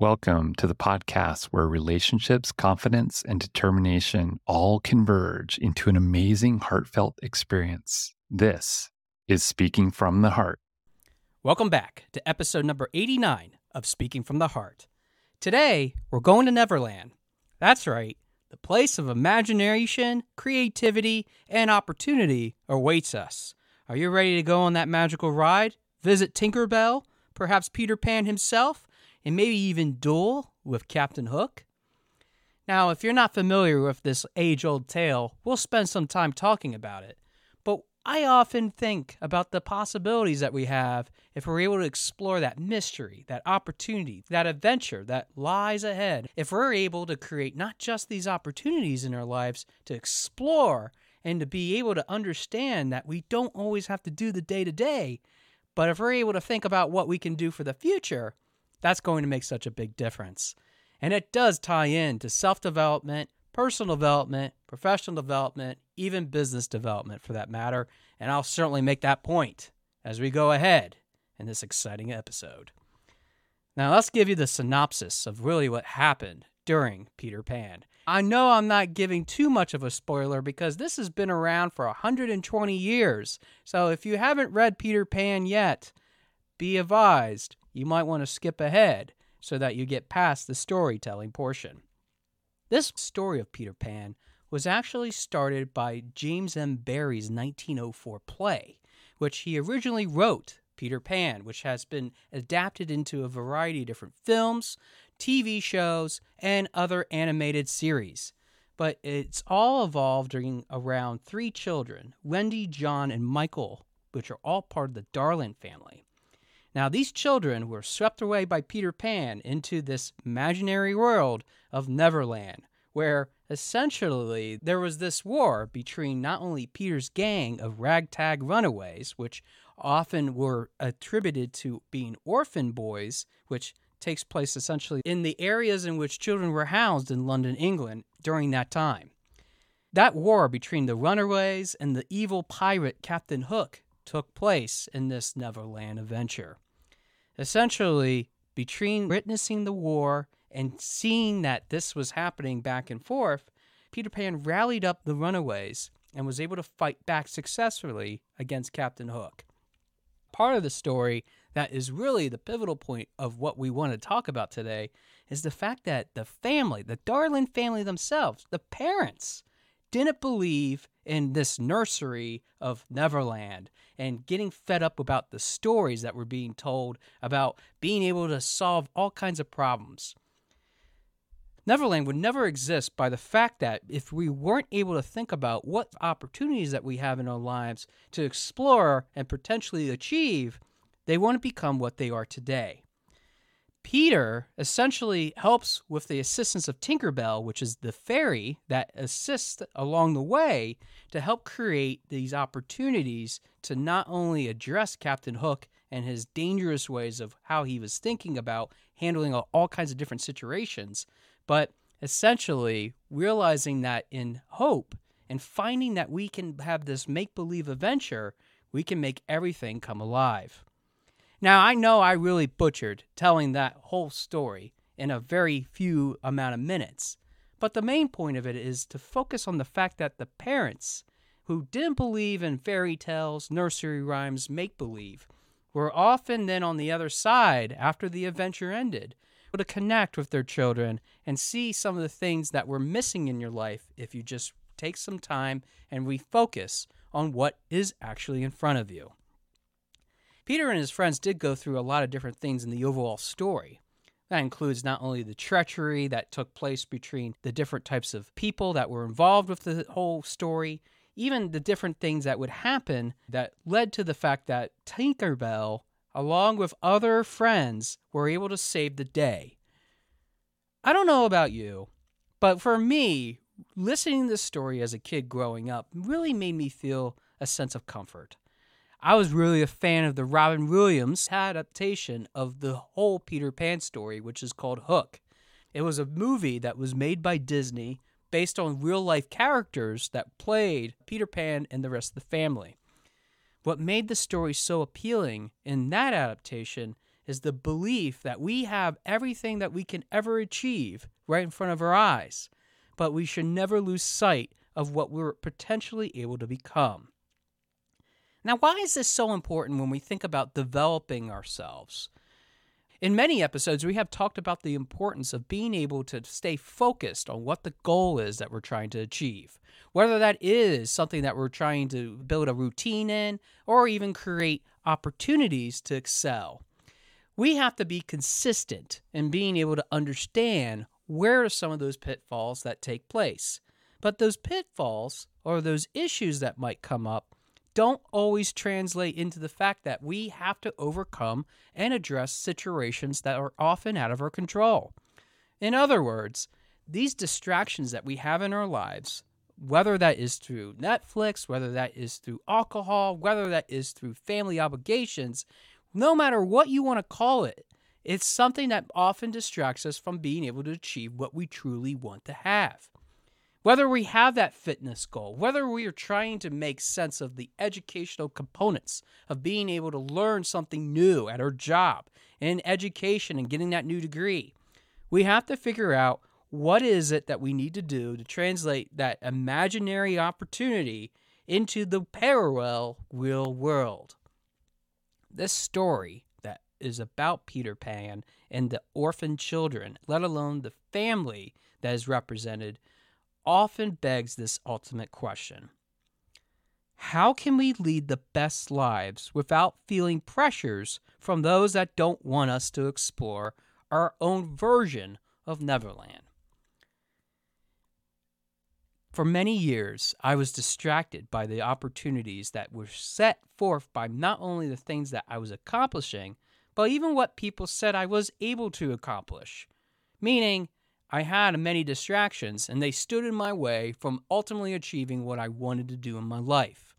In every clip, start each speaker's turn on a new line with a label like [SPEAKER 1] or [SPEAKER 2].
[SPEAKER 1] Welcome to the podcast where relationships, confidence, and determination all converge into an amazing, heartfelt experience. This is Speaking from the Heart.
[SPEAKER 2] Welcome back to episode number 89 of Speaking from the Heart. Today, we're going to Neverland. That's right, the place of imagination, creativity, and opportunity awaits us. Are you ready to go on that magical ride? Visit Tinkerbell, perhaps Peter Pan himself? And maybe even duel with Captain Hook? Now, if you're not familiar with this age old tale, we'll spend some time talking about it. But I often think about the possibilities that we have if we're able to explore that mystery, that opportunity, that adventure that lies ahead. If we're able to create not just these opportunities in our lives to explore and to be able to understand that we don't always have to do the day to day, but if we're able to think about what we can do for the future, that's going to make such a big difference. And it does tie in to self development, personal development, professional development, even business development for that matter. And I'll certainly make that point as we go ahead in this exciting episode. Now, let's give you the synopsis of really what happened during Peter Pan. I know I'm not giving too much of a spoiler because this has been around for 120 years. So if you haven't read Peter Pan yet, be advised you might want to skip ahead so that you get past the storytelling portion. This story of Peter Pan was actually started by James M. Barrie's 1904 play, which he originally wrote, Peter Pan, which has been adapted into a variety of different films, TV shows, and other animated series. But it's all evolved during around three children Wendy, John, and Michael, which are all part of the Darling family. Now, these children were swept away by Peter Pan into this imaginary world of Neverland, where essentially there was this war between not only Peter's gang of ragtag runaways, which often were attributed to being orphan boys, which takes place essentially in the areas in which children were housed in London, England during that time. That war between the runaways and the evil pirate Captain Hook took place in this Neverland adventure. Essentially, between witnessing the war and seeing that this was happening back and forth, Peter Pan rallied up the runaways and was able to fight back successfully against Captain Hook. Part of the story that is really the pivotal point of what we want to talk about today is the fact that the family, the Darling family themselves, the parents, didn't believe in this nursery of Neverland and getting fed up about the stories that were being told about being able to solve all kinds of problems. Neverland would never exist by the fact that if we weren't able to think about what opportunities that we have in our lives to explore and potentially achieve, they wouldn't become what they are today. Peter essentially helps with the assistance of Tinkerbell, which is the fairy that assists along the way to help create these opportunities to not only address Captain Hook and his dangerous ways of how he was thinking about handling all kinds of different situations, but essentially realizing that in hope and finding that we can have this make believe adventure, we can make everything come alive. Now, I know I really butchered telling that whole story in a very few amount of minutes, but the main point of it is to focus on the fact that the parents who didn't believe in fairy tales, nursery rhymes, make believe, were often then on the other side after the adventure ended to connect with their children and see some of the things that were missing in your life if you just take some time and refocus on what is actually in front of you. Peter and his friends did go through a lot of different things in the overall story. That includes not only the treachery that took place between the different types of people that were involved with the whole story, even the different things that would happen that led to the fact that Tinkerbell, along with other friends, were able to save the day. I don't know about you, but for me, listening to this story as a kid growing up really made me feel a sense of comfort. I was really a fan of the Robin Williams adaptation of the whole Peter Pan story, which is called Hook. It was a movie that was made by Disney based on real life characters that played Peter Pan and the rest of the family. What made the story so appealing in that adaptation is the belief that we have everything that we can ever achieve right in front of our eyes, but we should never lose sight of what we're potentially able to become. Now, why is this so important when we think about developing ourselves? In many episodes, we have talked about the importance of being able to stay focused on what the goal is that we're trying to achieve. Whether that is something that we're trying to build a routine in or even create opportunities to excel. We have to be consistent in being able to understand where are some of those pitfalls that take place. But those pitfalls or those issues that might come up don't always translate into the fact that we have to overcome and address situations that are often out of our control. In other words, these distractions that we have in our lives, whether that is through Netflix, whether that is through alcohol, whether that is through family obligations, no matter what you want to call it, it's something that often distracts us from being able to achieve what we truly want to have. Whether we have that fitness goal, whether we are trying to make sense of the educational components of being able to learn something new at our job, in education, and getting that new degree, we have to figure out what is it that we need to do to translate that imaginary opportunity into the parallel real world. This story that is about Peter Pan and the orphan children, let alone the family that is represented, often begs this ultimate question How can we lead the best lives without feeling pressures from those that don't want us to explore our own version of Neverland? For many years, I was distracted by the opportunities that were set forth by not only the things that I was accomplishing, but even what people said I was able to accomplish. Meaning, I had many distractions, and they stood in my way from ultimately achieving what I wanted to do in my life.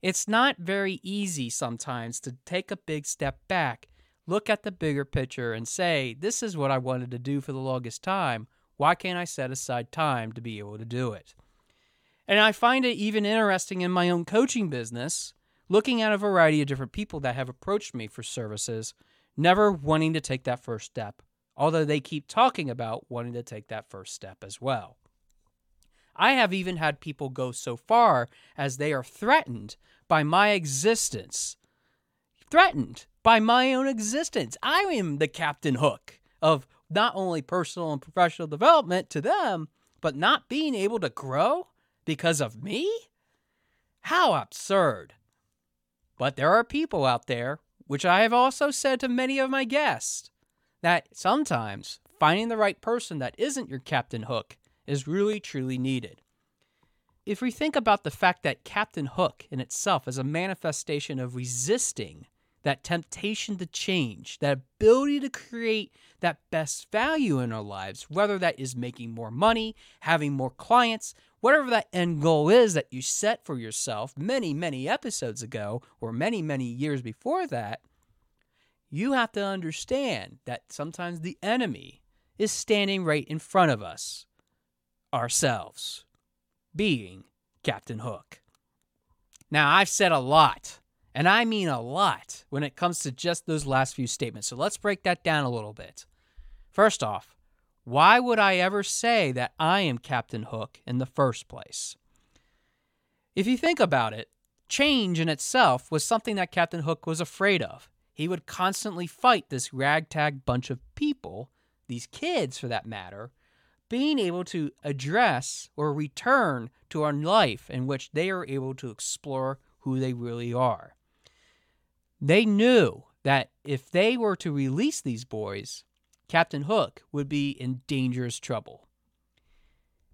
[SPEAKER 2] It's not very easy sometimes to take a big step back, look at the bigger picture, and say, This is what I wanted to do for the longest time. Why can't I set aside time to be able to do it? And I find it even interesting in my own coaching business, looking at a variety of different people that have approached me for services, never wanting to take that first step although they keep talking about wanting to take that first step as well. I have even had people go so far as they are threatened by my existence. Threatened by my own existence. I am the Captain Hook of not only personal and professional development to them, but not being able to grow because of me? How absurd. But there are people out there, which I have also said to many of my guests, that sometimes finding the right person that isn't your Captain Hook is really truly needed. If we think about the fact that Captain Hook in itself is a manifestation of resisting that temptation to change, that ability to create that best value in our lives, whether that is making more money, having more clients, whatever that end goal is that you set for yourself many, many episodes ago or many, many years before that, you have to understand that sometimes the enemy is standing right in front of us, ourselves, being Captain Hook. Now, I've said a lot, and I mean a lot, when it comes to just those last few statements. So let's break that down a little bit. First off, why would I ever say that I am Captain Hook in the first place? If you think about it, change in itself was something that Captain Hook was afraid of he would constantly fight this ragtag bunch of people, these kids for that matter, being able to address or return to a life in which they are able to explore who they really are. They knew that if they were to release these boys, Captain Hook would be in dangerous trouble.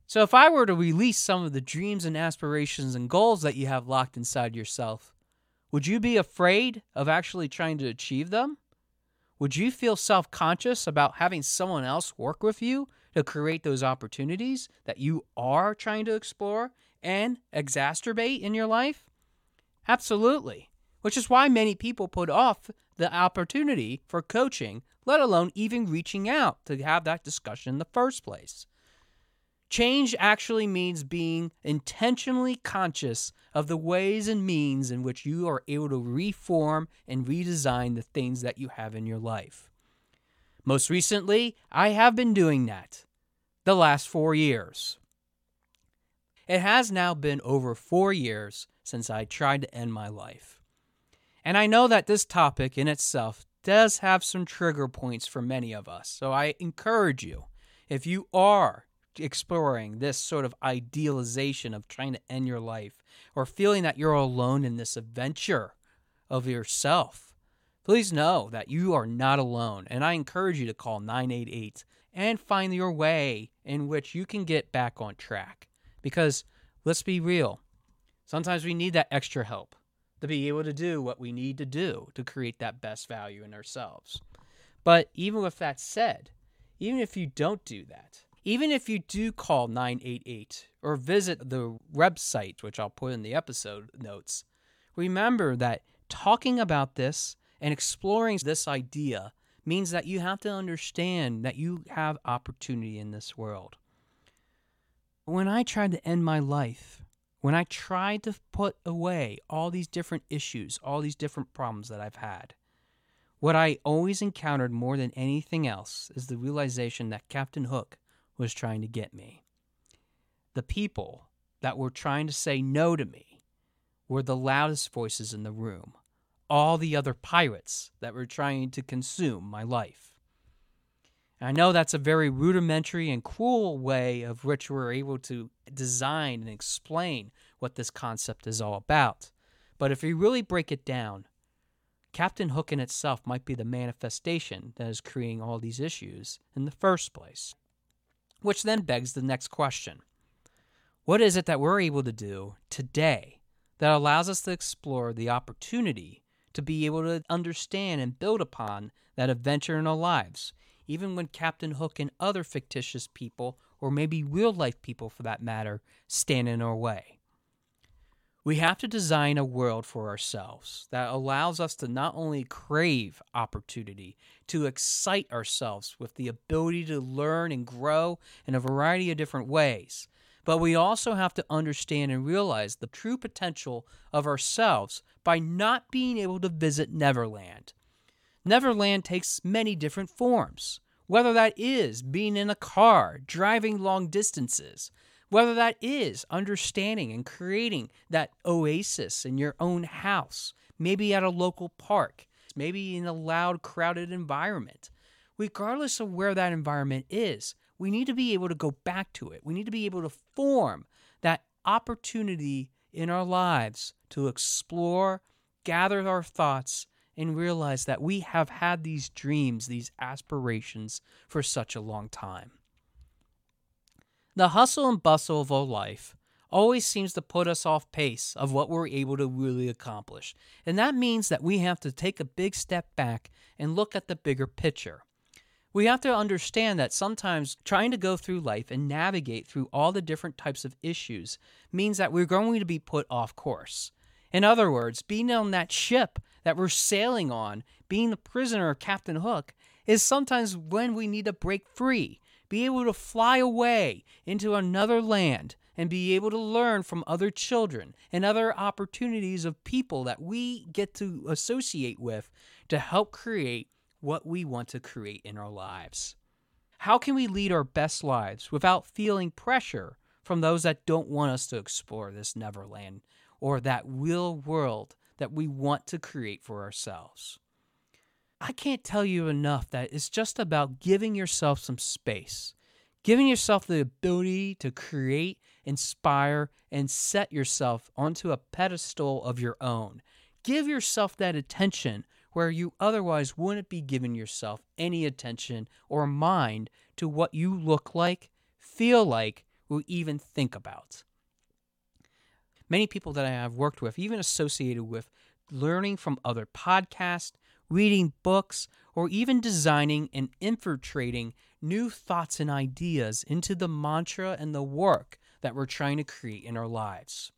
[SPEAKER 2] So, if I were to release some of the dreams and aspirations and goals that you have locked inside yourself, would you be afraid of actually trying to achieve them? Would you feel self conscious about having someone else work with you to create those opportunities that you are trying to explore and exacerbate in your life? Absolutely. Which is why many people put off the opportunity for coaching, let alone even reaching out to have that discussion in the first place. Change actually means being intentionally conscious of the ways and means in which you are able to reform and redesign the things that you have in your life. Most recently, I have been doing that the last four years. It has now been over four years since I tried to end my life. And I know that this topic in itself does have some trigger points for many of us. So I encourage you, if you are exploring this sort of idealization of trying to end your life or feeling that you're alone in this adventure of yourself, please know that you are not alone. And I encourage you to call 988 and find your way in which you can get back on track. Because let's be real, sometimes we need that extra help to be able to do what we need to do to create that best value in ourselves. But even with that said, even if you don't do that, even if you do call 988 or visit the website, which I'll put in the episode notes, remember that talking about this and exploring this idea means that you have to understand that you have opportunity in this world. When I tried to end my life, when I tried to put away all these different issues, all these different problems that I've had, what I always encountered more than anything else is the realization that Captain Hook was trying to get me. The people that were trying to say no to me were the loudest voices in the room, all the other pirates that were trying to consume my life. And I know that's a very rudimentary and cruel way of which we're able to design and explain what this concept is all about. But if you really break it down, Captain Hook in itself might be the manifestation that is creating all these issues in the first place. Which then begs the next question What is it that we're able to do today that allows us to explore the opportunity to be able to understand and build upon that adventure in our lives even when Captain Hook and other fictitious people, or maybe real life people for that matter, stand in our way. We have to design a world for ourselves that allows us to not only crave opportunity, to excite ourselves with the ability to learn and grow in a variety of different ways, but we also have to understand and realize the true potential of ourselves by not being able to visit Neverland. Neverland takes many different forms, whether that is being in a car, driving long distances, whether that is understanding and creating that oasis in your own house, maybe at a local park, maybe in a loud, crowded environment. Regardless of where that environment is, we need to be able to go back to it. We need to be able to form that opportunity in our lives to explore, gather our thoughts, and realize that we have had these dreams, these aspirations for such a long time. The hustle and bustle of our life always seems to put us off pace of what we're able to really accomplish. And that means that we have to take a big step back and look at the bigger picture. We have to understand that sometimes trying to go through life and navigate through all the different types of issues means that we're going to be put off course. In other words, being on that ship that we're sailing on, being the prisoner of Captain Hook, is sometimes when we need to break free, be able to fly away into another land and be able to learn from other children and other opportunities of people that we get to associate with to help create what we want to create in our lives. How can we lead our best lives without feeling pressure from those that don't want us to explore this Neverland or that real world that we want to create for ourselves. I can't tell you enough that it's just about giving yourself some space, giving yourself the ability to create, inspire, and set yourself onto a pedestal of your own. Give yourself that attention where you otherwise wouldn't be giving yourself any attention or mind to what you look like, feel like, or even think about many people that I have worked with, even associated with learning from other podcasts, reading books, or even designing and infiltrating new thoughts and ideas into the mantra and the work that we're trying to create in our lives.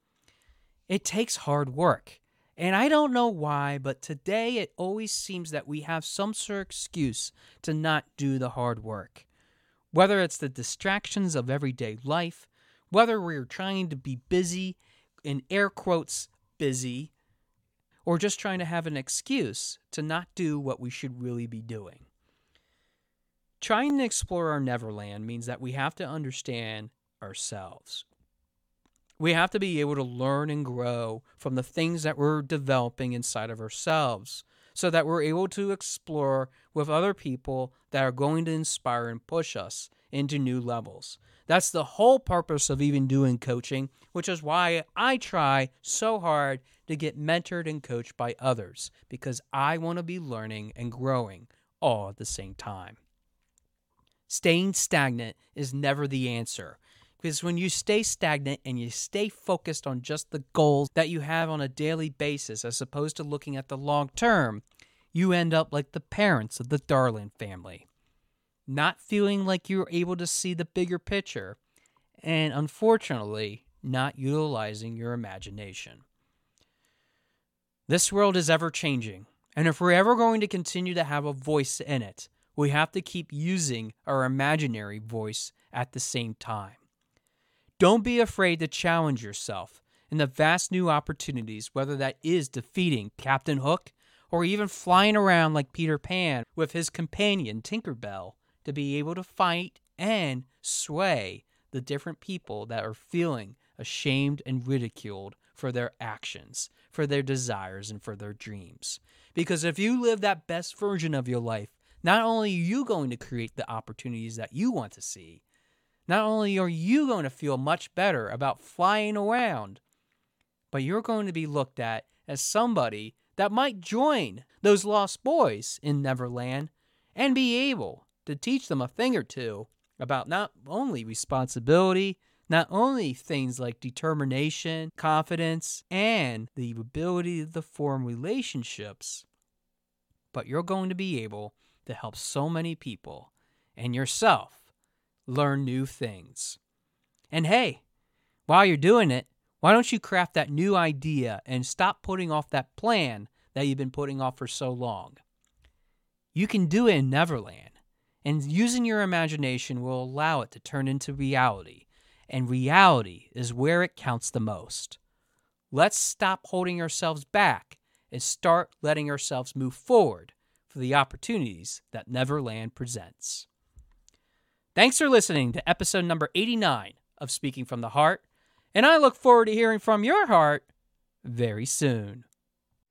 [SPEAKER 2] It takes hard work. And I don't know why, but today it always seems that we have some sort of excuse to not do the hard work. Whether it's the distractions of everyday life, whether we're trying to be busy, in air quotes, busy, or just trying to have an excuse to not do what we should really be doing. Trying to explore our Neverland means that we have to understand ourselves. We have to be able to learn and grow from the things that we're developing inside of ourselves so that we're able to explore with other people that are going to inspire and push us into new levels. That's the whole purpose of even doing coaching, which is why I try so hard to get mentored and coached by others because I want to be learning and growing all at the same time. Staying stagnant is never the answer. Because when you stay stagnant and you stay focused on just the goals that you have on a daily basis, as opposed to looking at the long term, you end up like the parents of the Darling family, not feeling like you're able to see the bigger picture, and unfortunately, not utilizing your imagination. This world is ever changing, and if we're ever going to continue to have a voice in it, we have to keep using our imaginary voice at the same time. Don't be afraid to challenge yourself in the vast new opportunities, whether that is defeating Captain Hook or even flying around like Peter Pan with his companion Tinkerbell to be able to fight and sway the different people that are feeling ashamed and ridiculed for their actions, for their desires, and for their dreams. Because if you live that best version of your life, not only are you going to create the opportunities that you want to see, not only are you going to feel much better about flying around, but you're going to be looked at as somebody that might join those lost boys in Neverland and be able to teach them a thing or two about not only responsibility, not only things like determination, confidence, and the ability to form relationships, but you're going to be able to help so many people and yourself learn new things. And hey, while you're doing it, why don't you craft that new idea and stop putting off that plan that you've been putting off for so long? You can do it in Neverland, and using your imagination will allow it to turn into reality and reality is where it counts the most. Let's stop holding ourselves back and start letting ourselves move forward for the opportunities that Neverland presents. Thanks for listening to episode number 89 of Speaking from the Heart, and I look forward to hearing from your heart very soon.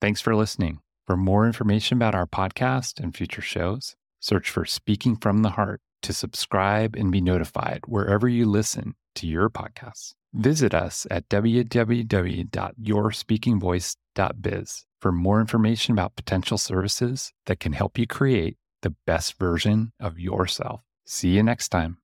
[SPEAKER 1] Thanks for listening. For more information about our podcast and future shows, search for Speaking from the Heart to subscribe and be notified wherever you listen to your podcasts. Visit us at www.yourspeakingvoice.biz for more information about potential services that can help you create the best version of yourself. See you next time.